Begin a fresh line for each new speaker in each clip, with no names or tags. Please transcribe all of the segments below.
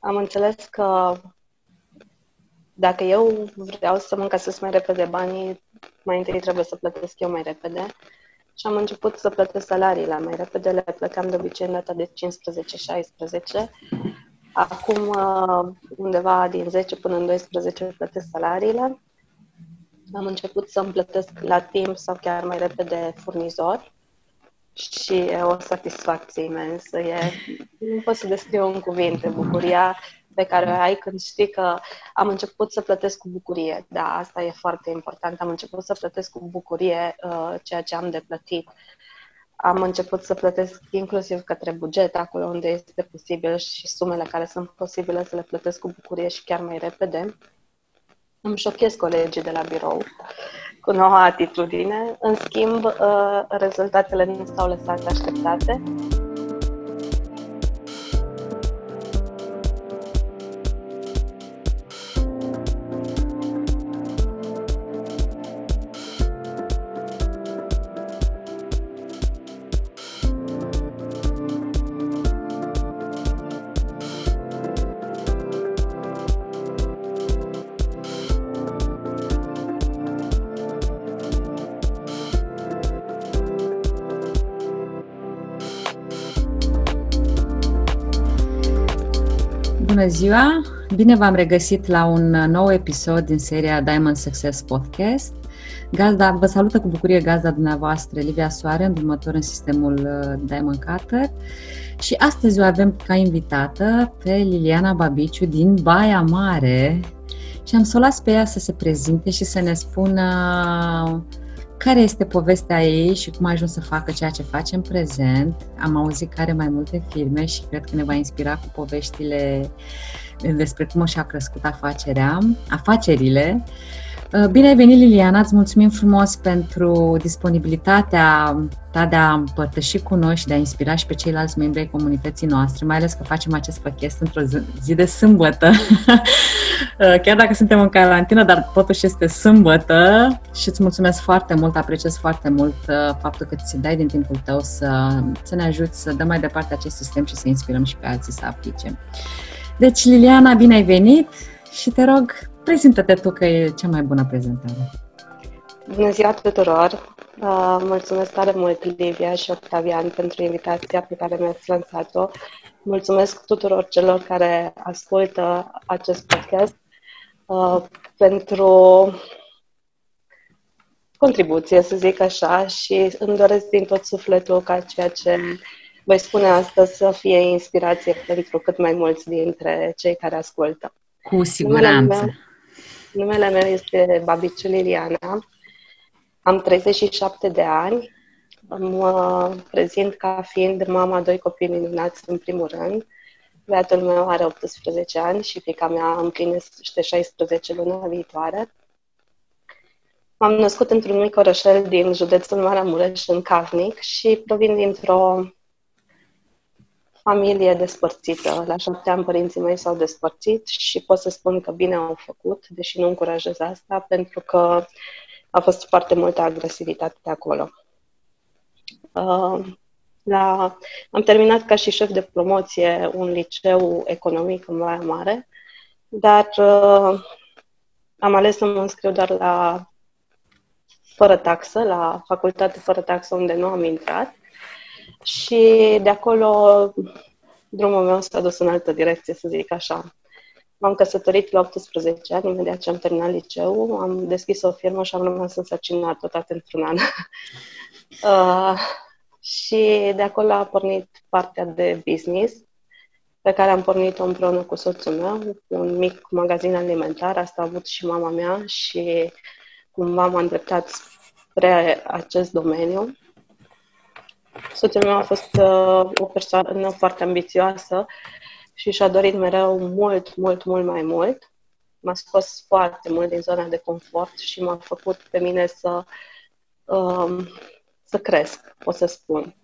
am înțeles că dacă eu vreau să-mi încasez mai repede banii, mai întâi trebuie să plătesc eu mai repede. Și am început să plătesc salariile mai repede, le plăteam de obicei în data de 15-16. Acum, uh, undeva din 10 până în 12 plătesc salariile. Am început să-mi plătesc la timp sau chiar mai repede furnizor și e o satisfacție imensă. E, nu pot să descriu în cuvinte bucuria pe care o ai când știi că am început să plătesc cu bucurie. Da, asta e foarte important. Am început să plătesc cu bucurie uh, ceea ce am de plătit. Am început să plătesc inclusiv către buget, acolo unde este posibil și sumele care sunt posibile să le plătesc cu bucurie și chiar mai repede. Îmi șochez colegii de la birou cu noua atitudine. În schimb, uh, rezultatele nu s-au lăsat așteptate.
Bună ziua! Bine v-am regăsit la un nou episod din seria Diamond Success Podcast. Gazda, vă salută cu bucurie gazda dumneavoastră, Livia Soare, îndrumător în sistemul uh, Diamond Cutter. Și astăzi o avem ca invitată pe Liliana Babiciu din Baia Mare și am să o las pe ea să se prezinte și să ne spună care este povestea ei și cum a ajuns să facă ceea ce face în prezent. Am auzit că are mai multe firme și cred că ne va inspira cu poveștile despre cum și-a crescut afacerea, afacerile. Uh, bine ai venit, Liliana! Îți mulțumim frumos pentru disponibilitatea ta de a împărtăși cu noi și de a inspira și pe ceilalți membri ai comunității noastre, mai ales că facem acest pachet într-o zi, zi de sâmbătă. Uh, chiar dacă suntem în carantină, dar totuși este sâmbătă și îți mulțumesc foarte mult, apreciez foarte mult uh, faptul că ți dai din timpul tău să, să ne ajuți să dăm mai departe acest sistem și să inspirăm și pe alții să aplice. Deci, Liliana, bine ai venit și te rog, prezintă-te tu că e cea mai bună prezentare.
Bună ziua tuturor! Uh, mulțumesc tare mult, Livia și Octavian, pentru invitația pe care mi-ați lansat-o. Mulțumesc tuturor celor care ascultă acest podcast uh, pentru contribuție, să zic așa, și îmi doresc din tot sufletul ca ceea ce voi spune astăzi să fie inspirație pentru cât mai mulți dintre cei care ascultă.
Cu siguranță. Numele
meu, numele meu este Babiciu Liliana am 37 de ani, mă prezint ca fiind mama doi copii minunați în primul rând. Băiatul meu are 18 ani și fica mea împlinește 16 luna viitoare. M-am născut într-un mic orășel din județul Maramureș, în Carnic, și provin dintr-o familie despărțită. La șapte ani părinții mei s-au despărțit și pot să spun că bine au făcut, deși nu încurajez asta, pentru că a fost foarte multă agresivitate de acolo. Uh, la, am terminat ca și șef de promoție un liceu economic în Baia Mare, dar uh, am ales să mă înscriu doar la fără taxă, la facultate fără taxă unde nu am intrat și de acolo drumul meu s-a dus în altă direcție, să zic așa. M-am căsătorit la 18 ani, imediat ce am terminat liceu, am deschis o firmă și am rămas însărcinată toate într-un an. uh, și de acolo a pornit partea de business, pe care am pornit-o împreună cu soțul meu, un mic magazin alimentar, asta a avut și mama mea și cumva m-am îndreptat spre acest domeniu. Soțul meu a fost uh, o persoană foarte ambițioasă și și-a dorit mereu mult, mult, mult mai mult. M-a scos foarte mult din zona de confort și m-a făcut pe mine să, um, să cresc, o să spun.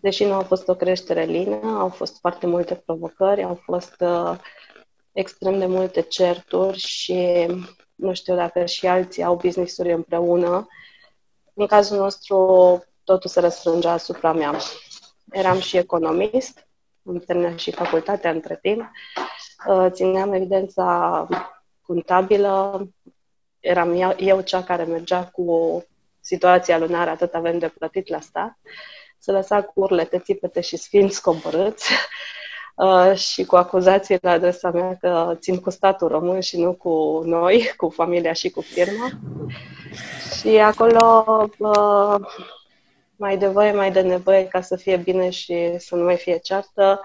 Deși nu a fost o creștere lină, au fost foarte multe provocări, au fost uh, extrem de multe certuri și nu știu dacă și alții au business-uri împreună. În cazul nostru, totul se răsfrângea asupra mea. Eram și economist, am terminat și facultatea între timp uh, țineam evidența contabilă, eram eu cea care mergea cu situația lunară, atât avem de plătit la stat, să lăsa cu urlete, țipete și sfinți coborâți uh, și cu acuzații la adresa mea că țin cu statul român și nu cu noi, cu familia și cu firma. Și acolo uh, mai de voie, mai de nevoie ca să fie bine și să nu mai fie ceartă.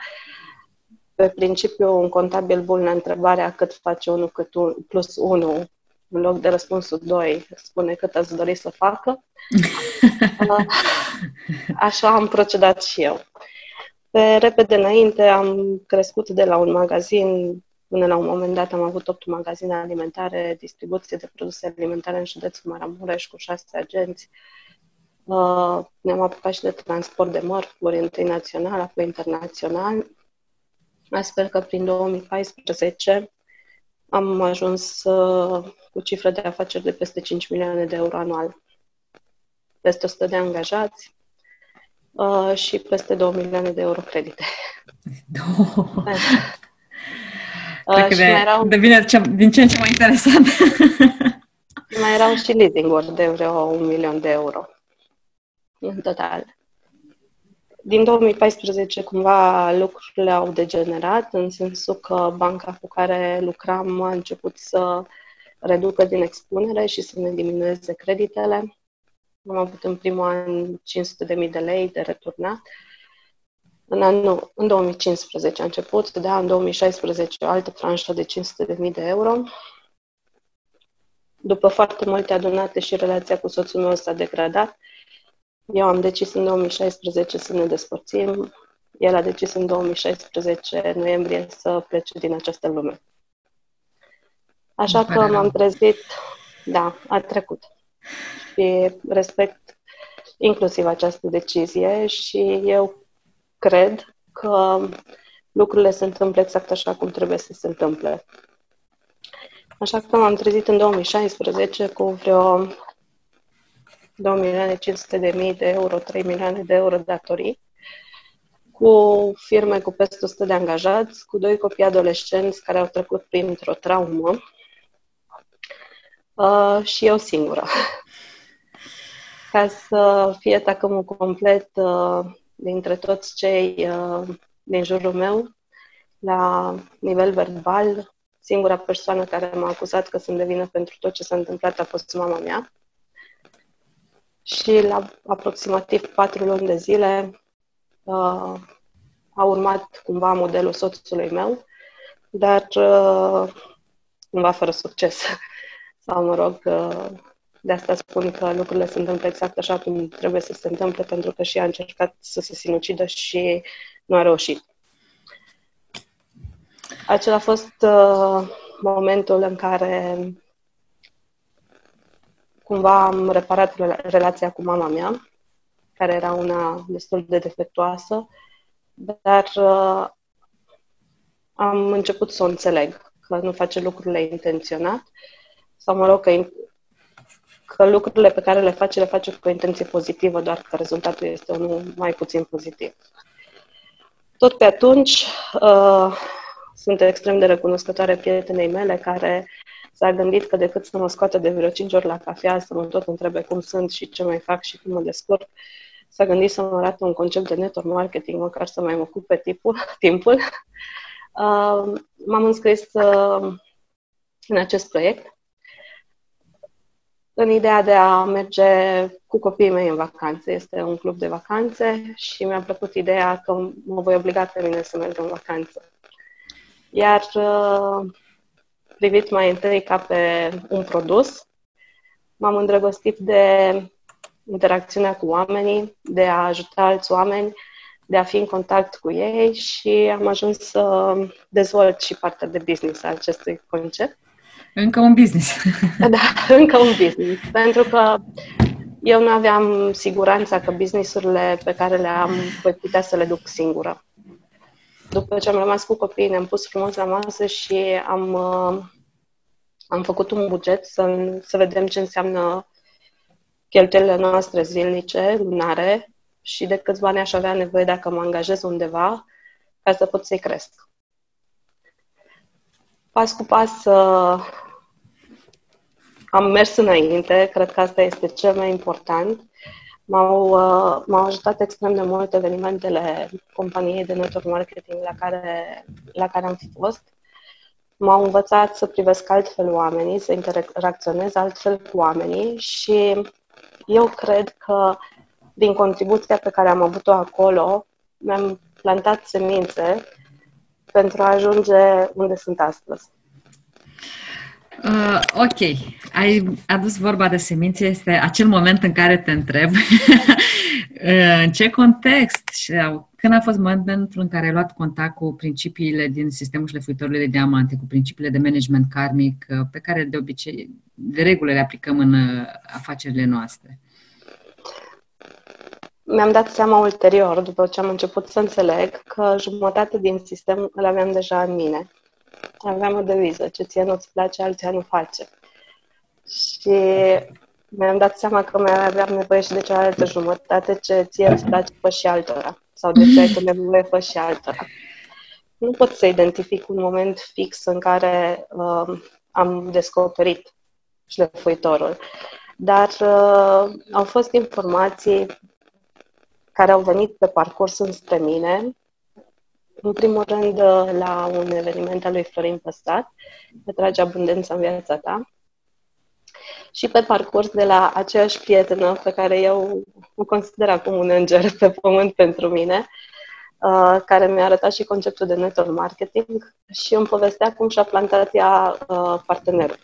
Pe principiu, un contabil bun la întrebarea cât face 1 cât un, plus 1 în loc de răspunsul 2, spune cât ați dori să facă. Așa am procedat și eu. Pe repede înainte am crescut de la un magazin Până la un moment dat am avut 8 magazine alimentare, distribuție de produse alimentare în județul Maramureș cu șase agenți. Uh, ne-am apucat și de transport de mărfuri, întâi național, apoi internațional. Astfel că prin 2014 am ajuns uh, cu cifre de afaceri de peste 5 milioane de euro anual. Peste 100 de angajați uh, și peste 2 milioane de euro credite.
Uh, și de, mai erau... devine ce, din ce în ce mai interesant.
mai erau și leasing-uri de vreo un milion de euro în total. Din 2014 cumva lucrurile au degenerat în sensul că banca cu care lucram a început să reducă din expunere și să ne diminueze creditele. Am avut în primul an 500.000 de lei de returnat în, anul, în 2015 a început, de în 2016 o altă tranșă de 500.000 de euro. După foarte multe adunate și relația cu soțul meu s-a degradat, eu am decis în 2016 să ne despărțim. El a decis în 2016 noiembrie să plece din această lume. Așa că m-am trezit, da, a trecut. Și respect inclusiv această decizie și eu cred că lucrurile se întâmplă exact așa cum trebuie să se întâmple. Așa că m-am trezit în 2016 cu vreo 2 milioane 500 de mii de euro, 3 milioane de euro datorii, cu firme cu peste 100 de angajați, cu doi copii adolescenți care au trecut printr-o traumă uh, și eu singură. Ca să fie tacămul complet, uh, dintre toți cei uh, din jurul meu, la nivel verbal, singura persoană care m-a acuzat că sunt de vină pentru tot ce s-a întâmplat a fost mama mea. Și la aproximativ patru luni de zile uh, a urmat cumva modelul soțului meu, dar uh, cumva fără succes. Sau, mă rog, uh, de asta spun că lucrurile se întâmplă exact așa cum trebuie să se întâmple, pentru că și ea a încercat să se sinucidă și nu a reușit. Acela a fost uh, momentul în care cumva am reparat relația cu mama mea, care era una destul de defectuoasă, dar uh, am început să o înțeleg, că nu face lucrurile intenționat, sau mă rog, că că lucrurile pe care le face, le face cu o intenție pozitivă, doar că rezultatul este unul mai puțin pozitiv. Tot pe atunci, uh, sunt extrem de recunoscătoare prietenei mele care s-a gândit că decât să mă scoată de vreo 5 ori la cafea, să mă tot întrebe cum sunt și ce mai fac și cum mă descurc, s-a gândit să mă arate un concept de network marketing, măcar să mai mă ocup pe tipul, timpul. Uh, m-am înscris uh, în acest proiect în ideea de a merge cu copiii mei în vacanțe. Este un club de vacanțe și mi-a plăcut ideea că mă voi obliga pe mine să merg în vacanță. Iar uh, privit mai întâi ca pe un produs, m-am îndrăgostit de interacțiunea cu oamenii, de a ajuta alți oameni, de a fi în contact cu ei și am ajuns să dezvolt și partea de business a acestui concept.
Încă un business.
Da, încă un business. Pentru că eu nu aveam siguranța că businessurile pe care le am voi putea să le duc singură. După ce am rămas cu copiii, ne-am pus frumos la masă și am, uh, am făcut un buget să, să vedem ce înseamnă cheltuielile noastre zilnice, lunare și de câți bani aș avea nevoie dacă mă angajez undeva ca să pot să-i cresc. pas cu pas uh, am mers înainte, cred că asta este cel mai important. M-au, uh, m-au ajutat extrem de mult evenimentele companiei de network marketing la care, la care am fost. M-au învățat să privesc altfel oamenii, să interacționez altfel cu oamenii și eu cred că din contribuția pe care am avut-o acolo, mi-am plantat semințe pentru a ajunge unde sunt astăzi.
Uh, ok, ai adus vorba de semințe, este acel moment în care te întreb. În ce context sau când a fost momentul în care ai luat contact cu principiile din sistemul șlefuitorului de diamante, cu principiile de management karmic uh, pe care de obicei, de regulă le aplicăm în uh, afacerile noastre?
Mi-am dat seama ulterior, după ce am început să înțeleg, că jumătate din sistem îl aveam deja în mine aveam o deviză, ce ție nu-ți place, alții nu face. Și mi-am dat seama că mai aveam nevoie și de cealaltă jumătate, ce ție îți place, fă și altora. Sau de ce ai tu nevoie, fă și altora. Nu pot să identific un moment fix în care uh, am descoperit șlefuitorul. Dar uh, au fost informații care au venit pe parcurs înspre mine în primul rând, uh, la un eveniment al lui Florin Păstrat, trage abundența în viața ta. Și pe parcurs de la aceeași prietenă pe care eu o consider acum un înger pe pământ pentru mine, uh, care mi-a arătat și conceptul de network marketing și îmi povestea cum și-a plantat ea uh, partenerul,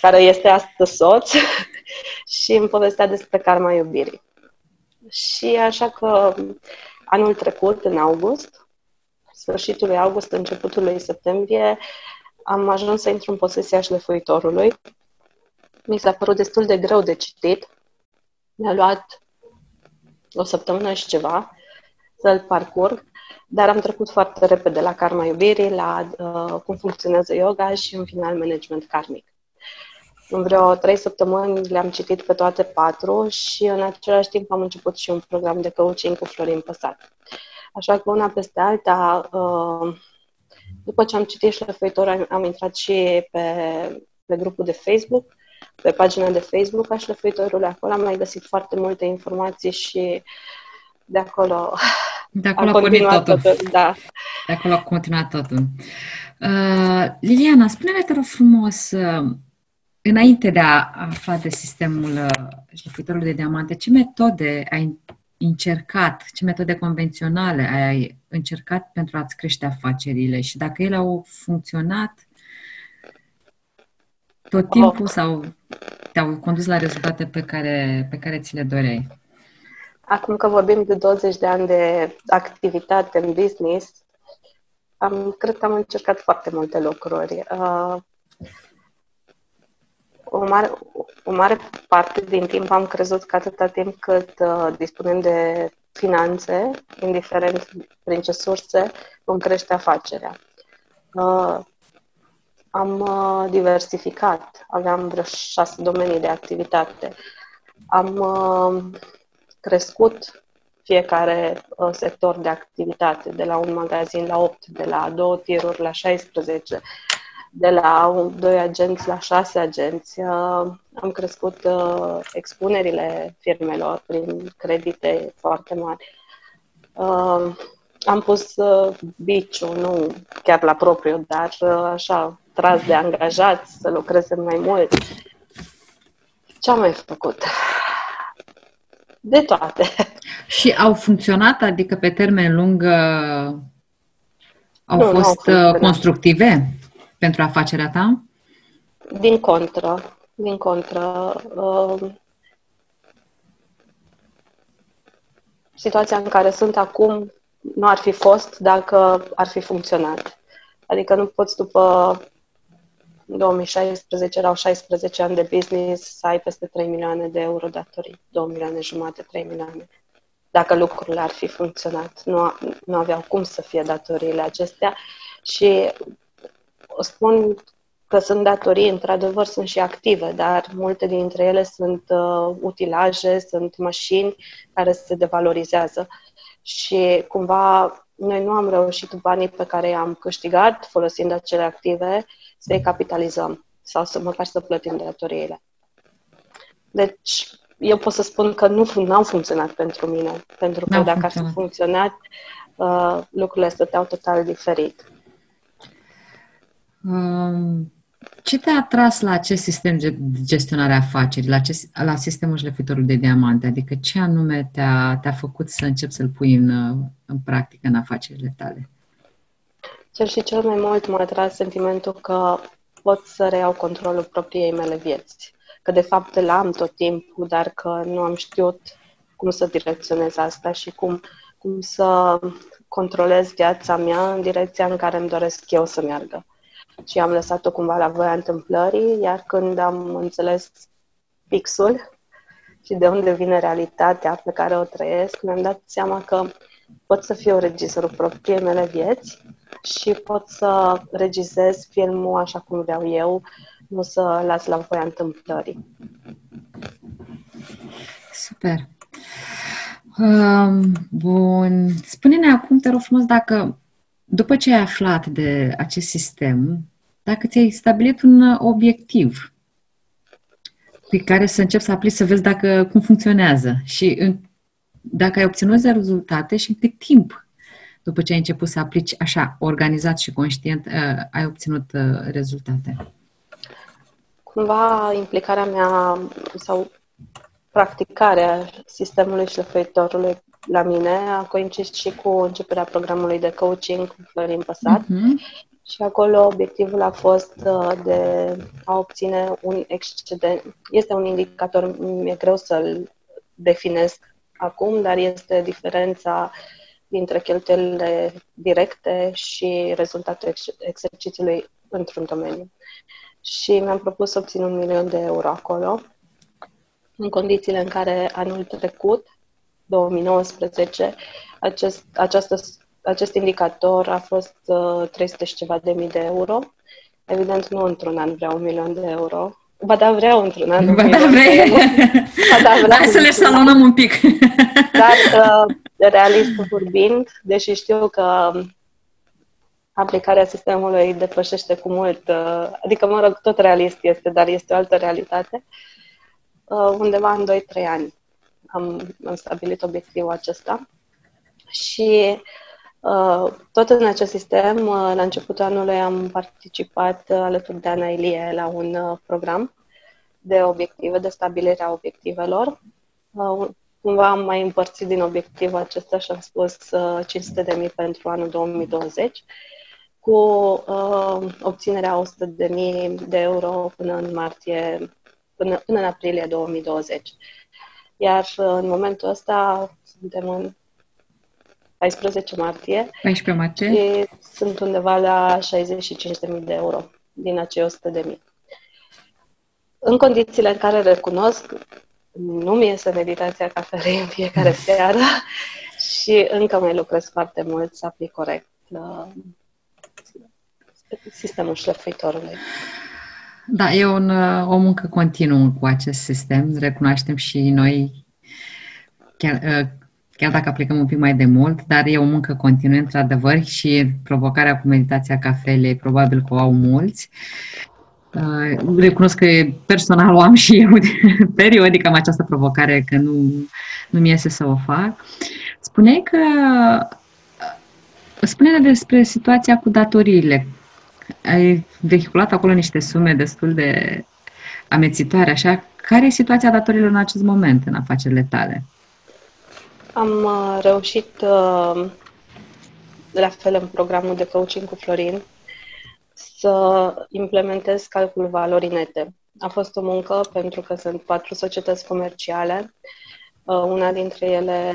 care este astăzi soț și îmi povestea despre karma iubirii. Și așa că anul trecut, în august, sfârșitul lui august, începutul lui septembrie, am ajuns să intru în posesia șlefuitorului. Mi s-a părut destul de greu de citit. Mi-a luat o săptămână și ceva să-l parcurg, dar am trecut foarte repede la karma iubirii, la uh, cum funcționează yoga și în final management karmic. În vreo trei săptămâni le-am citit pe toate patru și în același timp am început și un program de coaching cu Florin Păsat. Așa că una peste alta, uh, după ce am citit șlefuitor, am intrat și pe, pe grupul de Facebook, pe pagina de Facebook a șlefuitorului. Acolo am mai găsit foarte multe informații și de acolo
de acolo a continuat totul. totul.
Da.
De acolo a continuat totul. Uh, Liliana, spune-ne, te rog frumos, uh, înainte de a afla de sistemul uh, șlefuitorului de diamante, ce metode ai încercat, ce metode convenționale ai încercat pentru a-ți crește afacerile și dacă ele au funcționat tot timpul oh. sau te-au condus la rezultate pe care, pe care ți le doreai?
Acum că vorbim de 20 de ani de activitate în business, am, cred că am încercat foarte multe lucruri. Uh, o mare, o mare parte din timp am crezut că atâta timp cât uh, dispunem de finanțe, indiferent prin ce surse, vom crește afacerea. Uh, am uh, diversificat, aveam vreo șase domenii de activitate. Am uh, crescut fiecare uh, sector de activitate, de la un magazin la 8, de la două tiruri la 16 de la doi agenți la șase agenți. Uh, am crescut uh, expunerile firmelor prin credite foarte mari. Uh, am pus biciu, nu chiar la propriu, dar așa, tras de angajați să lucreze mai mult. Ce am mai făcut? De toate.
Și au funcționat? Adică pe termen lung au nu, fost au constructive? Pentru afacerea ta?
Din contră. Din contră. Uh, situația în care sunt acum nu ar fi fost dacă ar fi funcționat. Adică nu poți după 2016, erau 16 ani de business, să ai peste 3 milioane de euro datorii, 2 milioane jumate, 3 milioane. Dacă lucrurile ar fi funcționat, nu, nu aveau cum să fie datoriile acestea și o spun că sunt datorii, într-adevăr sunt și active, dar multe dintre ele sunt uh, utilaje, sunt mașini care se devalorizează și cumva noi nu am reușit banii pe care i-am câștigat folosind acele active să-i capitalizăm sau să măcar să plătim datoriile. Deci, eu pot să spun că nu au funcționat pentru mine, pentru că N-au dacă ar fi funcționat, uh, lucrurile stăteau total diferit.
Um, ce te-a atras la acest sistem de gestionare a afacerii, la, acest, la sistemul șlefitorului de diamante? Adică ce anume te-a, te-a făcut să începi să-l pui în, în practică în afacerile tale?
Cel și cel mai mult m-a atras sentimentul că pot să reiau controlul propriei mele vieți. Că de fapt îl am tot timpul, dar că nu am știut cum să direcționez asta și cum, cum să controlez viața mea în direcția în care îmi doresc eu să meargă și am lăsat-o cumva la voia întâmplării, iar când am înțeles pixul și de unde vine realitatea pe care o trăiesc, mi-am dat seama că pot să fiu regizorul propriei mele vieți și pot să regizez filmul așa cum vreau eu, nu să las la voia întâmplării.
Super. Um, bun. Spune-ne acum, te rog frumos, dacă după ce ai aflat de acest sistem, dacă ți-ai stabilit un uh, obiectiv pe care să începi să aplici, să vezi dacă cum funcționează și dacă ai obținut rezultate și în cât timp după ce ai început să aplici așa, organizat și conștient, uh, ai obținut uh, rezultate?
Cumva implicarea mea sau practicarea sistemului șlefăitorului la mine a coincis și cu începerea programului de coaching cu Florin Păsat uh-huh. Și acolo obiectivul a fost uh, de a obține un excedent. Este un indicator, mi-e greu să-l definesc acum, dar este diferența dintre cheltuielile directe și rezultatul ex- exercițiului într-un domeniu. Și mi-am propus să obțin un milion de euro acolo, în condițiile în care anul trecut, 2019, acest, această acest indicator a fost uh, 300 și ceva de mii de euro. Evident, nu într-un an vreau un milion de euro. Ba da, vreau într-un an.
Ba da, vrei. Ba da, vreau Hai să le salonăm un pic.
Dar, uh, realist vorbind, deși știu că aplicarea sistemului depășește cu mult, uh, adică, mă rog, tot realist este, dar este o altă realitate, uh, undeva în 2-3 ani am, am stabilit obiectivul acesta și Uh, tot în acest sistem, uh, la începutul anului am participat uh, alături de Ana Ilie la un program de obiective, de stabilire a obiectivelor. Cumva am mai împărțit din obiectivul acesta și am spus 500 de mii pentru anul 2020 cu uh, obținerea 100 de mii de euro până în martie, până, până în aprilie 2020. Iar în momentul ăsta suntem în 14 martie.
14 martie.
Și sunt undeva la 65.000 de euro din acei 100.000. În condițiile în care recunosc, nu mi iese meditația cafelei în fiecare seară și încă mai lucrez foarte mult să aplic corect la sistemul șlefuitorului.
Da, e un, o muncă continuă cu acest sistem. Recunoaștem și noi chiar, chiar dacă aplicăm un pic mai de mult, dar e o muncă continuă, într-adevăr, și provocarea cu meditația cafelei probabil că o au mulți. Uh, recunosc că personal o am și eu periodic am această provocare că nu, nu mi iese să o fac. Spuneai că spune despre situația cu datoriile. Ai vehiculat acolo niște sume destul de amețitoare, așa. Care e situația datorilor în acest moment în afacerile tale?
Am uh, reușit, uh, la fel în programul de coaching cu Florin, să implementez calculul valorii nete. A fost o muncă pentru că sunt patru societăți comerciale. Uh, una dintre ele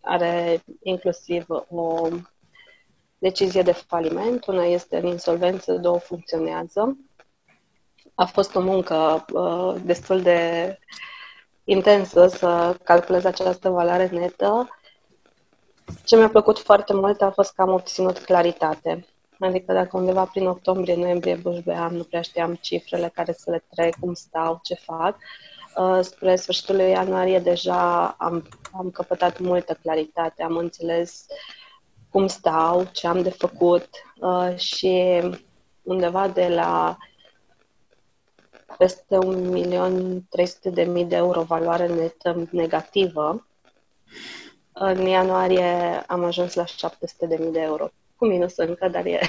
are inclusiv o decizie de faliment, una este în insolvență, două funcționează. A fost o muncă uh, destul de intensă să calculez această valoare netă. Ce mi-a plăcut foarte mult a fost că am obținut claritate. Adică dacă undeva prin octombrie, noiembrie bușbeam, nu prea știam cifrele care să le trec, cum stau, ce fac. Uh, spre sfârșitul ianuarie deja am, am căpătat multă claritate, am înțeles cum stau, ce am de făcut uh, și undeva de la peste 1.300.000 de euro valoare netă negativă. În ianuarie am ajuns la 700.000 de euro. Cu minus încă, dar e...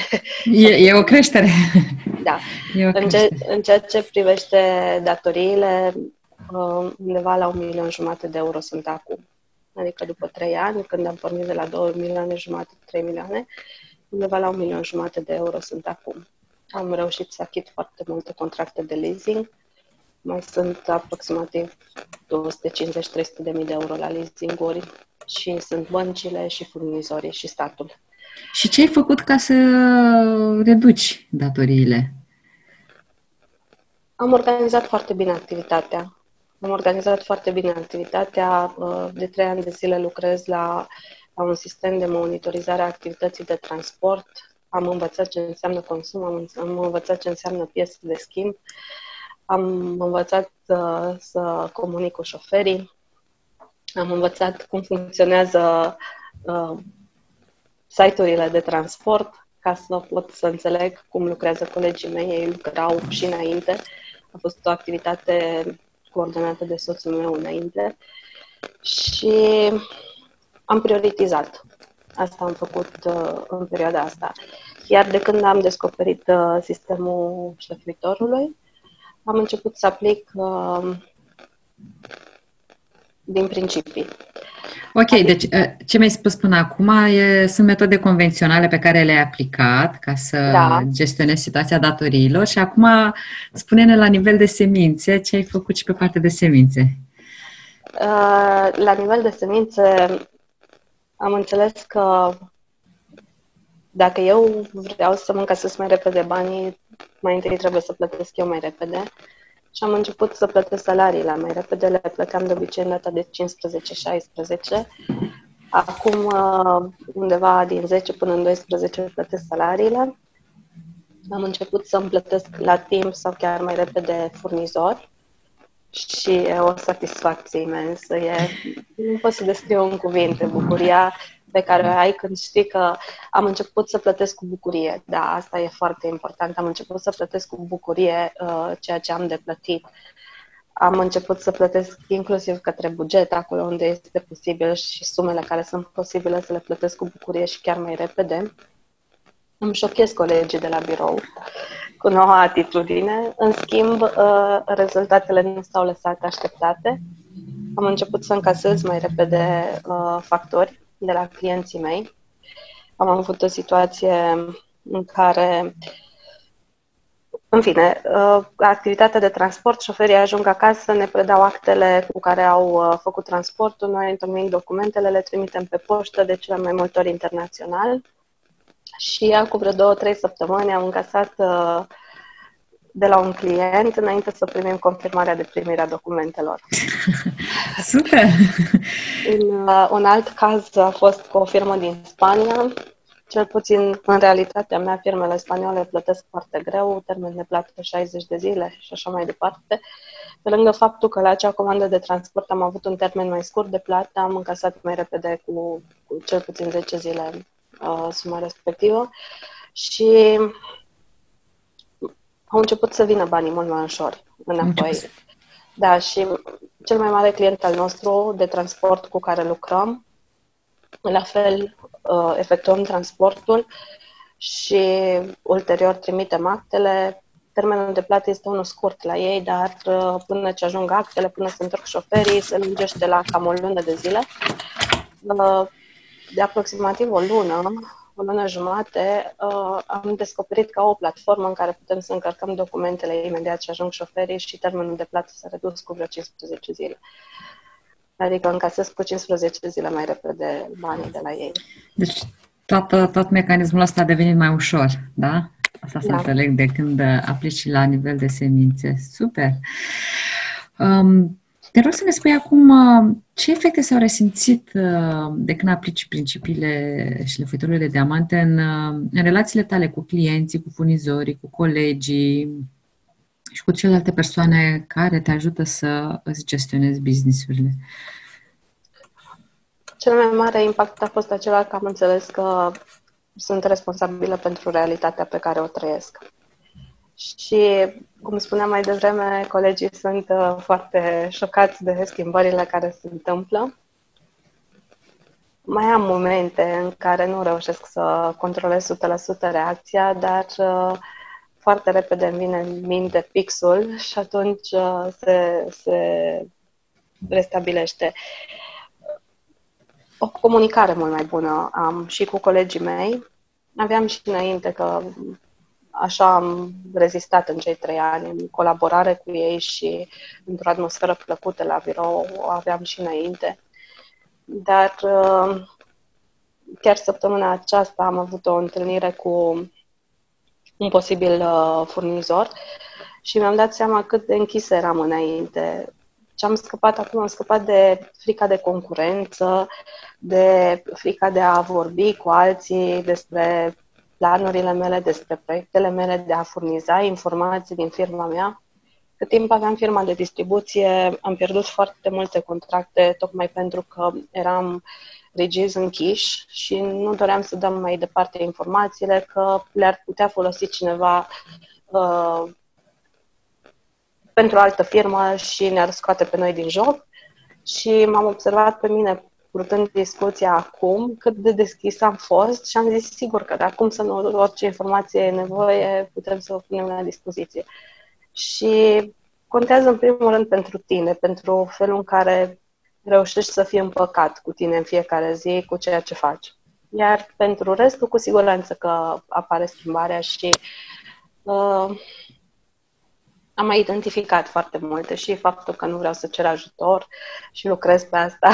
E, e o creștere.
Da. E o creștere. În, ce, în ceea ce privește datoriile, uh, undeva la un milion jumate de euro sunt acum. Adică după trei ani, când am pornit de la 2 milioane jumate, 3 milioane, undeva la un milion jumate de euro sunt acum. Am reușit să achit foarte multe contracte de leasing. Mai sunt aproximativ 250-300 de mii de euro la leasinguri și sunt băncile și furnizorii și statul.
Și ce ai făcut ca să reduci datoriile?
Am organizat foarte bine activitatea. Am organizat foarte bine activitatea. De trei ani de zile lucrez la, la un sistem de monitorizare a activității de transport am învățat ce înseamnă consum, am, am învățat ce înseamnă piese de schimb, am învățat uh, să comunic cu șoferii, am învățat cum funcționează uh, site-urile de transport ca să pot să înțeleg cum lucrează colegii mei, ei lucrau și înainte. A fost o activitate coordonată de soțul meu înainte și am prioritizat. Asta am făcut uh, în perioada asta. Iar de când am descoperit uh, sistemul șlefuitorului, am început să aplic uh, din principii.
Ok, adică... deci uh, ce mi-ai spus până acum e, sunt metode convenționale pe care le-ai aplicat ca să da. gestionezi situația datoriilor și acum spune-ne la nivel de semințe ce ai făcut și pe partea de semințe.
Uh, la nivel de semințe am înțeles că dacă eu vreau să-mi încasez mai repede banii, mai întâi trebuie să plătesc eu mai repede. Și am început să plătesc salariile mai repede, le plăteam de obicei în data de 15-16. Acum, uh, undeva din 10 până în 12 plătesc salariile. Am început să-mi plătesc la timp sau chiar mai repede furnizori și e o satisfacție imensă. E, nu pot să descriu în cuvinte bucuria pe care o ai când știi că am început să plătesc cu bucurie. Da, asta e foarte important. Am început să plătesc cu bucurie uh, ceea ce am de plătit. Am început să plătesc inclusiv către buget, acolo unde este posibil și sumele care sunt posibile să le plătesc cu bucurie și chiar mai repede. Îmi șochez colegii de la birou cu noua atitudine. În schimb, uh, rezultatele nu s-au lăsat așteptate. Am început să încasez mai repede uh, factori de la clienții mei. Am avut o situație în care, în fine, uh, activitatea de transport, șoferii ajung acasă, ne predau actele cu care au uh, făcut transportul, noi întocmim documentele, le trimitem pe poștă, de cele mai multe ori internațional. Și acum vreo două, trei săptămâni am încasat uh, de la un client înainte să primim confirmarea de primire a documentelor.
Super!
Un, uh, un alt caz a fost cu o firmă din Spania. Cel puțin, în realitatea mea, firmele spaniole plătesc foarte greu, termen de plată 60 de zile și așa mai departe. Pe lângă faptul că la acea comandă de transport am avut un termen mai scurt de plată, am încasat mai repede cu, cu cel puțin 10 zile uh, suma respectivă și au început să vină banii mult mai ușor înapoi. Da, și cel mai mare client al nostru de transport cu care lucrăm, la fel uh, efectuăm transportul și ulterior trimitem actele. Termenul de plată este unul scurt la ei, dar uh, până ce ajung actele, până se întorc șoferii, se lungește la cam o lună de zile. Uh, de aproximativ o lună o lună jumate, uh, am descoperit ca o platformă în care putem să încărcăm documentele imediat ce ajung șoferii și termenul de plată s-a redus cu vreo 15 zile. Adică încasez cu 15 zile mai repede banii de la ei.
Deci tot, tot mecanismul ăsta a devenit mai ușor, da? Asta să da. înțeleg de când aplici la nivel de semințe. Super! Um, te rog să ne spui acum uh, ce efecte s-au resimțit uh, de când aplici principiile și lefuitorile de diamante în, uh, în relațiile tale cu clienții, cu furnizorii, cu colegii și cu celelalte persoane care te ajută să îți gestionezi businessurile?
Cel mai mare impact a fost acela că am înțeles că sunt responsabilă pentru realitatea pe care o trăiesc. Și, cum spuneam mai devreme, colegii sunt uh, foarte șocați de schimbările care se întâmplă. Mai am momente în care nu reușesc să controlez 100% reacția, dar uh, foarte repede îmi vine în minte pixul și atunci uh, se, se restabilește. O comunicare mult mai bună am și cu colegii mei. Aveam și înainte că așa am rezistat în cei trei ani, în colaborare cu ei și într-o atmosferă plăcută la birou, o aveam și înainte. Dar uh, chiar săptămâna aceasta am avut o întâlnire cu un posibil uh, furnizor și mi-am dat seama cât de închis eram înainte. Ce am scăpat acum, am scăpat de frica de concurență, de frica de a vorbi cu alții despre planurile mele, despre proiectele mele, de a furniza informații din firma mea. Cât timp aveam firma de distribuție, am pierdut foarte multe contracte tocmai pentru că eram regizi închiși și nu doream să dăm mai departe informațiile că le-ar putea folosi cineva uh, pentru o altă firmă și ne-ar scoate pe noi din joc. Și m-am observat pe mine purtând discuția acum, cât de deschis am fost și am zis sigur că de acum să nu orice informație e nevoie, putem să o punem la dispoziție. Și contează în primul rând pentru tine, pentru felul în care reușești să fii împăcat cu tine în fiecare zi, cu ceea ce faci. Iar pentru restul, cu siguranță că apare schimbarea și uh, am mai identificat foarte multe și faptul că nu vreau să cer ajutor și lucrez pe asta.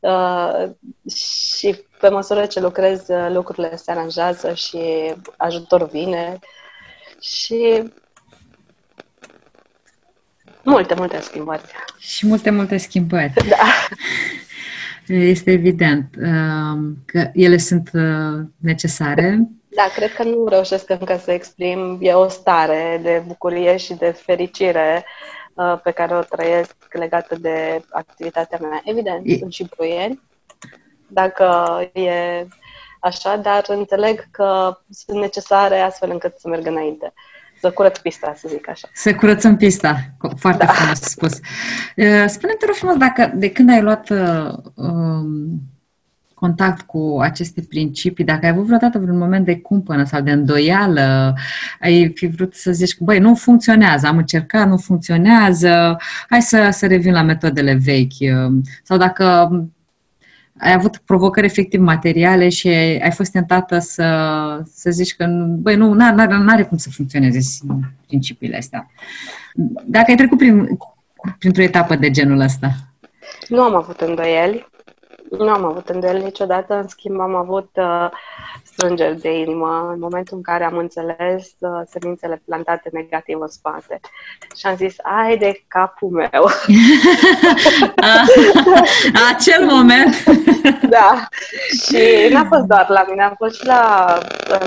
uh, și pe măsură ce lucrez, lucrurile se aranjează și ajutorul vine. Și multe, multe schimbări.
Și multe, multe schimbări.
Da.
Este evident uh, că ele sunt uh, necesare
da, cred că nu reușesc încă să exprim. E o stare de bucurie și de fericire uh, pe care o trăiesc legată de activitatea mea. Evident, e... sunt și ploieni, dacă e așa, dar înțeleg că sunt necesare astfel încât să merg înainte. Să curăț pista, să zic așa.
Să curățăm pista. Foarte da. frumos spus. Uh, spune-te rog frumos, dacă de când ai luat uh, um, contact cu aceste principii, dacă ai avut vreodată vreun moment de cumpănă sau de îndoială, ai fi vrut să zici, băi, nu funcționează, am încercat, nu funcționează, hai să, să revin la metodele vechi. Sau dacă ai avut provocări efectiv materiale și ai fost tentată să, să zici că, băi, nu, nu are cum să funcționeze principiile astea. Dacă ai trecut prin, printr-o etapă de genul ăsta.
Nu am avut îndoieli. Nu am avut îndoieli niciodată, în schimb am avut uh, strângeri de inimă în momentul în care am înțeles uh, semințele plantate negativ în spate. Și am zis, ai de capul meu!
Acel moment!
da. Și n-a fost doar la mine, a fost și la,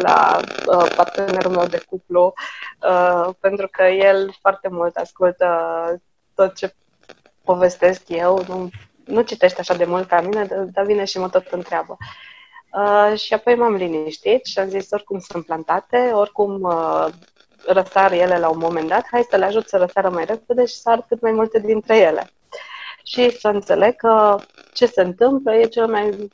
la uh, partenerul meu de cuplu, uh, pentru că el foarte mult ascultă tot ce povestesc eu, nu nu citește așa de mult ca mine, dar vine și mă tot întreabă. Uh, și apoi m-am liniștit și am zis, oricum sunt plantate, oricum uh, răsar ele la un moment dat, hai să le ajut să răsară mai repede și să ar cât mai multe dintre ele. Și să înțeleg că ce se întâmplă e cel mai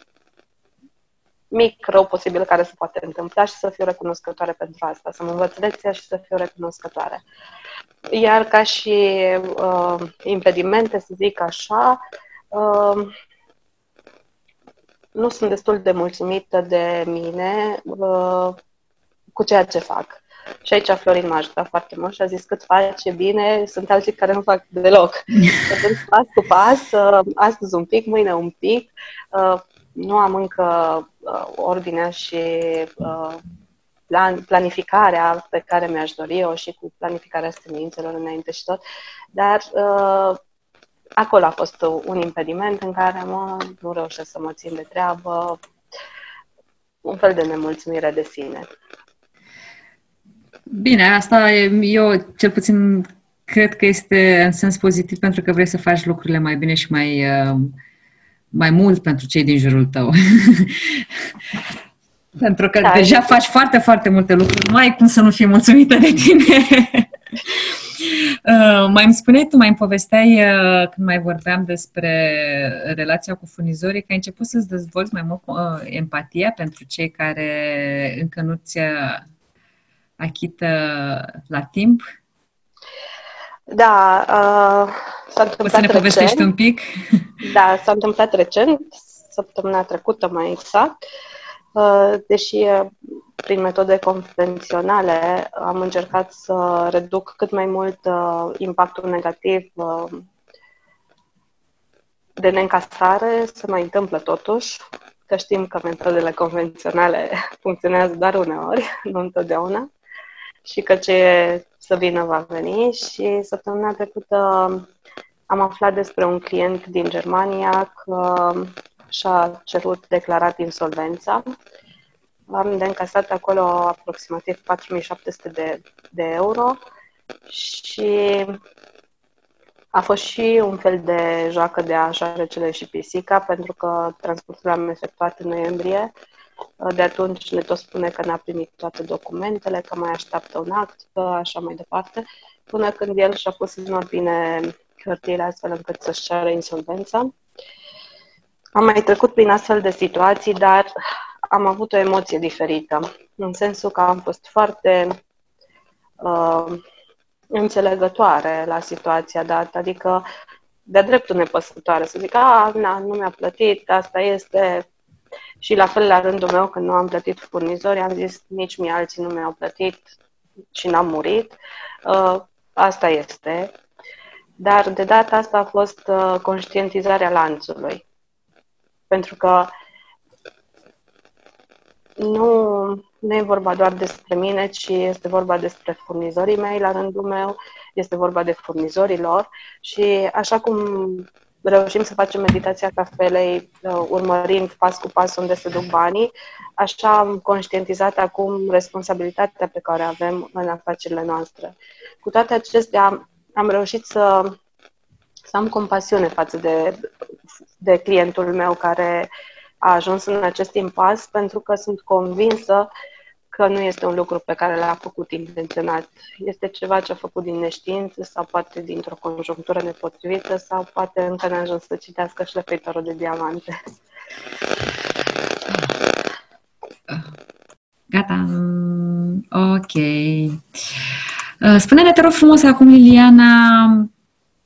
mic rău posibil care se poate întâmpla și să fiu recunoscătoare pentru asta, să mă învăț lecția și să fiu recunoscătoare. Iar ca și uh, impedimente, să zic așa, uh, nu sunt destul de mulțumită de mine uh, cu ceea ce fac. Și aici Florin m-a ajutat foarte mult și a zis cât face bine, sunt alții care nu fac deloc. Atunci, pas cu pas, uh, astăzi un pic, mâine un pic. Uh, nu am încă uh, ordinea și uh, plan, planificarea pe care mi-aș dori-o și cu planificarea semințelor înainte și tot, dar uh, acolo a fost un impediment în care mă, nu reușesc să mă țin de treabă, un fel de nemulțumire de sine.
Bine, asta eu cel puțin cred că este în sens pozitiv pentru că vrei să faci lucrurile mai bine și mai uh, mai mult pentru cei din jurul tău. pentru că da, deja faci foarte, foarte multe lucruri. Nu ai cum să nu fii mulțumită de tine. Uh, mai îmi spuneai tu, mai îmi povesteai uh, când mai vorbeam despre relația cu furnizorii, că ai început să-ți dezvolți mai mult uh, empatia pentru cei care încă nu-ți achită la timp?
Da, uh, s-a întâmplat Poți să
ne povestești recent. un pic?
Da, s-a întâmplat recent, săptămâna trecută mai exact, uh, deși prin metode convenționale am încercat să reduc cât mai mult uh, impactul negativ uh, de neîncasare, se mai întâmplă totuși, că știm că metodele convenționale funcționează doar uneori, nu întotdeauna, și că ce e să vină va veni. Și săptămâna trecută am aflat despre un client din Germania că și-a cerut declarat insolvența am de încasat acolo aproximativ 4700 de, de euro și a fost și un fel de joacă de așa recele și pisica, pentru că transportul am efectuat în noiembrie. De atunci ne tot spune că n-a primit toate documentele, că mai așteaptă un act, că așa mai departe, până când el și-a pus în ordine hârtiile astfel încât să-și ceară insolvența. Am mai trecut prin astfel de situații, dar am avut o emoție diferită, în sensul că am fost foarte uh, înțelegătoare la situația dată, adică de dreptul nepăsătoare, să zic, a, na, nu mi-a plătit, asta este. Și la fel, la rândul meu, când nu am plătit furnizorii, am zis, nici mie alții nu mi-au plătit și n-am murit. Uh, asta este. Dar de data asta a fost uh, conștientizarea lanțului. Pentru că nu, nu e vorba doar despre mine, ci este vorba despre furnizorii mei la rândul meu, este vorba de furnizorii lor și așa cum reușim să facem meditația cafelei uh, urmărind pas cu pas unde se duc banii, așa am conștientizat acum responsabilitatea pe care o avem în afacerile noastre. Cu toate acestea, am reușit să, să am compasiune față de, de clientul meu care a ajuns în acest impas pentru că sunt convinsă că nu este un lucru pe care l-a făcut intenționat. Este ceva ce a făcut din neștiință sau poate dintr-o conjunctură nepotrivită sau poate încă n-a ajuns să citească șlefuitorul de diamante.
Gata. Ok. Spune-ne, te rog frumos, acum, Liliana,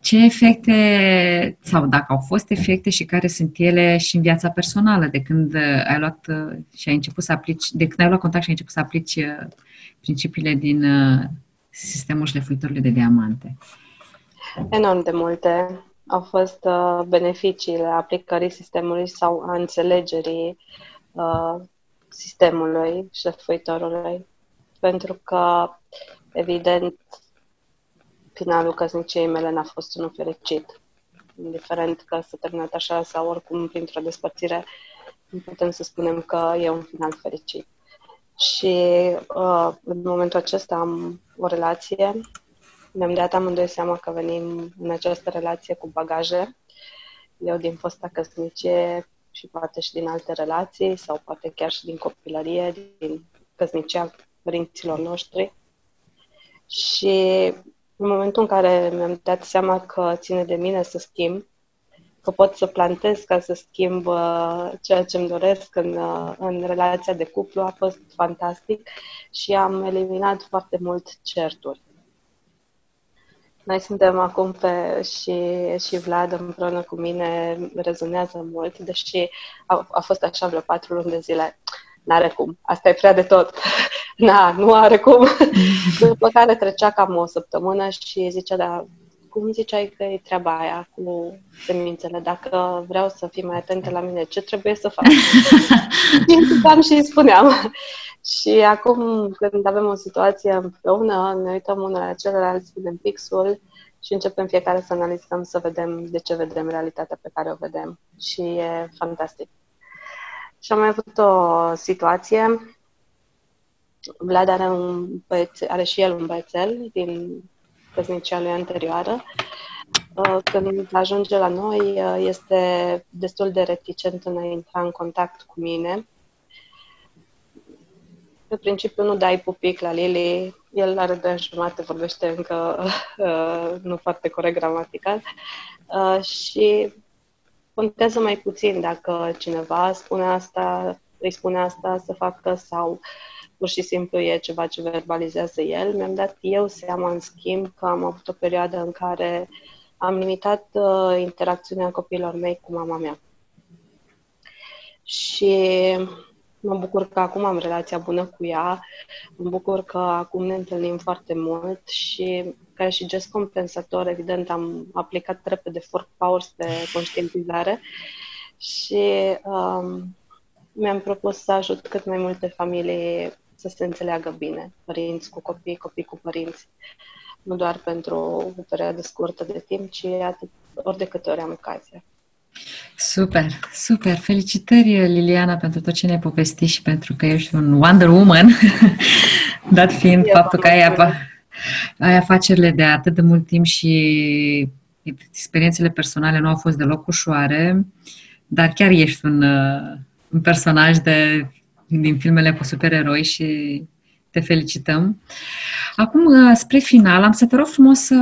ce efecte, sau dacă au fost efecte și care sunt ele și în viața personală, de când uh, ai luat uh, și ai început să aplici, de când ai luat contact și ai început să aplici uh, principiile din sistemul șlefuitorilor de diamante?
Enorm de multe. Au fost beneficiile aplicării sistemului sau a înțelegerii sistemului șlefuitorului. Pentru că, evident, finalul căsniciei mele n-a fost unul fericit. Indiferent că s-a terminat așa sau oricum printr-o despărțire, nu putem să spunem că e un final fericit. Și uh, în momentul acesta am o relație. Ne-am dat amândoi seama că venim în această relație cu bagaje. Eu din fosta căsnicie și poate și din alte relații sau poate chiar și din copilărie, din căsnicia părinților noștri. Și în momentul în care mi-am dat seama că ține de mine să schimb, că pot să plantez ca să schimb uh, ceea ce îmi doresc în, uh, în relația de cuplu, a fost fantastic și am eliminat foarte mult certuri. Noi suntem acum pe și, și Vlad împreună cu mine rezonează mult, deși a, a fost așa vreo patru luni de zile. N-are cum, asta e prea de tot na, nu are cum. După care trecea cam o săptămână și zicea, da, cum ziceai că e treaba aia cu semințele? Dacă vreau să fii mai atentă la mine, ce trebuie să fac? și și îi spuneam. și acum, când avem o situație împreună, ne uităm unul la celălalt, spunem pixul și începem fiecare să analizăm, să vedem de ce vedem realitatea pe care o vedem. Și e fantastic. Și am mai avut o situație. Vlad are, un băiețel, are și el un băiețel din căsnicia lui anterioară. Uh, când ajunge la noi, uh, este destul de reticent în a intra în contact cu mine. Pe principiu nu dai pupic la Lili, el are de jumate, vorbește încă uh, nu foarte corect gramatical. Și contează mai puțin dacă cineva spune asta, îi spune asta să facă sau pur și simplu e ceva ce verbalizează el. Mi-am dat eu seama, în schimb, că am avut o perioadă în care am limitat uh, interacțiunea copiilor mei cu mama mea. Și mă bucur că acum am relația bună cu ea, mă bucur că acum ne întâlnim foarte mult și ca și gest compensator, evident, am aplicat repede fork powers de conștientizare și um, mi-am propus să ajut cât mai multe familii să se înțeleagă bine, părinți cu copii, copii cu părinți, nu doar pentru o perioadă scurtă de timp, ci atât, ori de câte ori am ocazia.
Super, super! Felicitări, Liliana, pentru tot ce ne-ai povestit și pentru că ești un Wonder Woman, dat fiind Eu faptul că ai, ai afacerile de atât de mult timp și experiențele personale nu au fost deloc ușoare, dar chiar ești un, un personaj de, din filmele cu supereroi și te felicităm. Acum, uh, spre final, am să te rog frumos să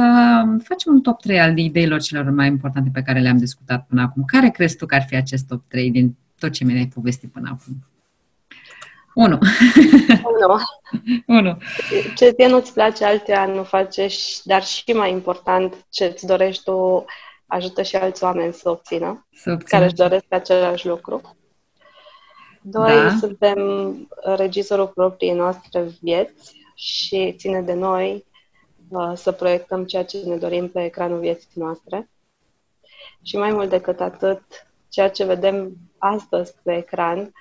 facem un top 3 al ideilor celor mai importante pe care le-am discutat până acum. Care crezi tu că ar fi acest top 3 din tot ce mi-ai povestit până acum? 1. 1.
Ce ție nu-ți place, altea nu face, dar și mai important, ce îți dorești tu, ajută și alți oameni să obțină, să obțină. care își doresc același lucru. Doi, da. suntem regizorul propriei noastre vieți și ține de noi uh, să proiectăm ceea ce ne dorim pe ecranul vieții noastre. Și mai mult decât atât, ceea ce vedem astăzi pe ecran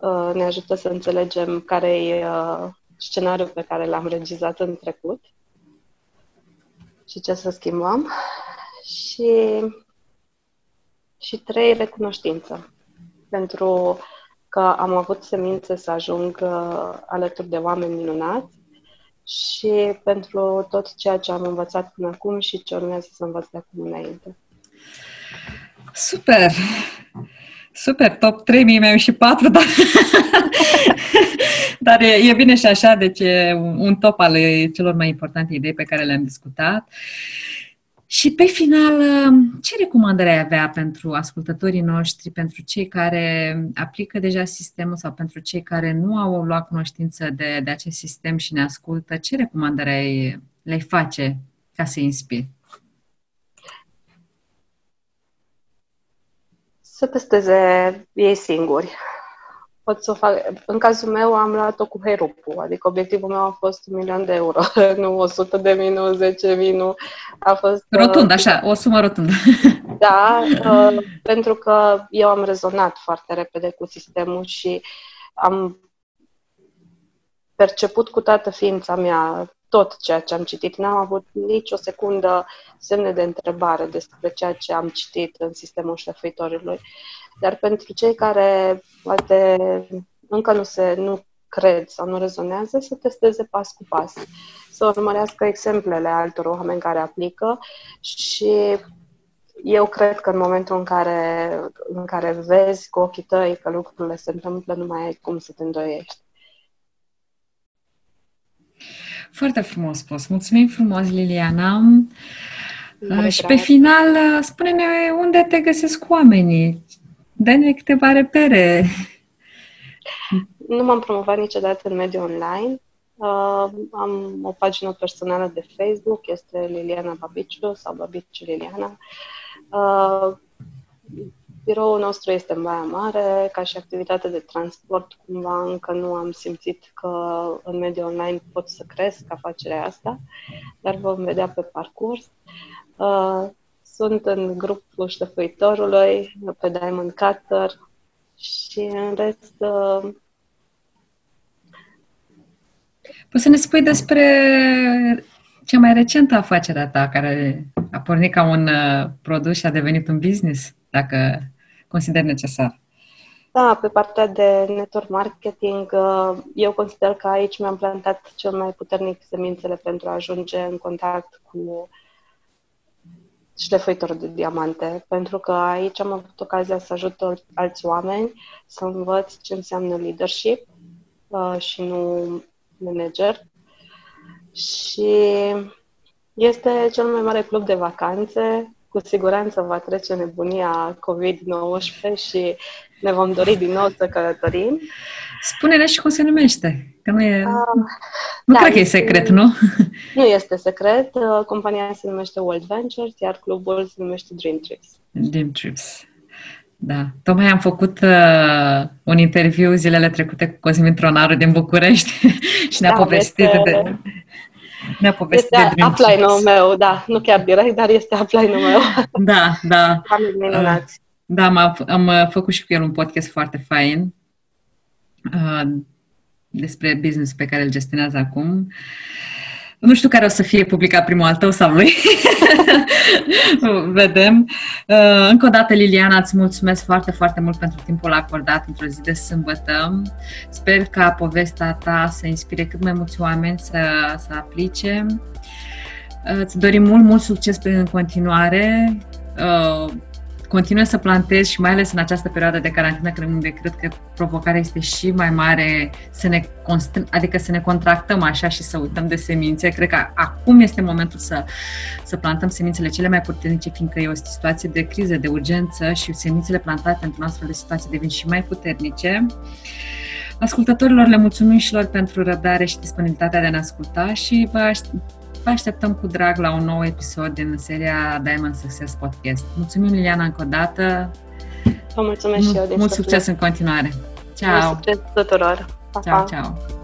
uh, ne ajută să înțelegem care e uh, scenariul pe care l-am regizat în trecut și ce să schimbăm. Și, și trei, recunoștință. Pentru că am avut semințe să ajung uh, alături de oameni minunați și pentru tot ceea ce am învățat până acum și ce urmează să învăț de acum înainte.
Super! Super, top 3, mie mi-au și 4, dar, dar e, e bine și așa, deci e un top al celor mai importante idei pe care le-am discutat. Și pe final, ce recomandări ai avea pentru ascultătorii noștri, pentru cei care aplică deja sistemul sau pentru cei care nu au luat cunoștință de, de acest sistem și ne ascultă? Ce recomandări ai, le-ai face ca să inspiri?
Să testeze ei singuri pot să o fac. În cazul meu am luat-o cu herupu, adică obiectivul meu a fost un milion de euro, nu 100 de mii, nu 10 mii, nu. A fost...
Uh, Rotund, așa, o sumă rotundă.
Da, uh, pentru că eu am rezonat foarte repede cu sistemul și am perceput cu toată ființa mea tot ceea ce am citit. N-am avut nici o secundă semne de întrebare despre ceea ce am citit în sistemul șlefuitorilor. Dar pentru cei care poate încă nu se nu cred sau nu rezonează, să testeze pas cu pas, să urmărească exemplele altor oameni care aplică și eu cred că în momentul în care, în care vezi cu ochii tăi că lucrurile se întâmplă, nu mai ai cum să te îndoiești.
Foarte frumos spus. Mulțumim frumos, Liliana. Uh, și pe final, uh, spune-ne unde te găsesc oamenii. Dă-ne câteva repere.
Nu m-am promovat niciodată în mediul online. Uh, am o pagină personală de Facebook, este Liliana Babiciu sau Babiciu Liliana. Uh, biroul nostru este în Baia Mare, ca și activitate de transport, cumva încă nu am simțit că în mediul online pot să cresc afacerea asta, dar vom vedea pe parcurs. Uh, sunt în grupul șlefuitorului, pe Diamond Cutter și în rest... Uh...
Poți să ne spui despre cea mai recentă afacere a ta, care a pornit ca un uh, produs și a devenit un business, dacă consider necesar.
Da, pe partea de network marketing, uh, eu consider că aici mi-am plantat cel mai puternic semințele pentru a ajunge în contact cu șlefuitor de diamante, pentru că aici am avut ocazia să ajut alți oameni, să învăț ce înseamnă leadership uh, și nu manager. Și este cel mai mare club de vacanțe. Cu siguranță va trece nebunia COVID-19 și ne vom dori din nou să călătorim.
Spune-ne și cum se numește, că nu e... Uh, nu da, cred că e secret, nu?
Nu este secret. Uh, compania se numește World Ventures, iar clubul se numește Dream Trips.
Dream Trips. Da. Tocmai am făcut uh, un interviu zilele trecute cu Cosmin Tronaru din București și ne-a da, povestit este... de...
Ne-a povestit este de upline-ul meu, da, nu chiar direct, dar este upline-ul meu.
Da, da.
Uh,
da, am, am uh, făcut și cu el un podcast foarte fain uh, despre business pe care îl gestionează acum. Nu știu care o să fie publicat primul al tău sau lui. Vedem. Uh, încă o dată, Liliana, îți mulțumesc foarte, foarte mult pentru timpul acordat într-o zi de sâmbătă. Sper ca povestea ta să inspire cât mai mulți oameni să, să aplice. Uh, îți dorim mult, mult succes în continuare continue să plantezi și mai ales în această perioadă de carantină, unde cred că provocarea este și mai mare, să ne const- adică să ne contractăm așa și să uităm de semințe. Cred că acum este momentul să, să plantăm semințele cele mai puternice, fiindcă e o situație de criză, de urgență și semințele plantate într-o astfel de situație devin și mai puternice. Ascultătorilor le mulțumim și lor pentru răbdare și disponibilitatea de a ne asculta și vă Vă așteptăm cu drag la un nou episod din seria Diamond Success Podcast. Mulțumim, Liliana, încă o dată.
Vă mulțumesc și eu.
Mult succes în continuare. Ciao.
Mult succes tuturor.
Pa, ciao, pa. ciao.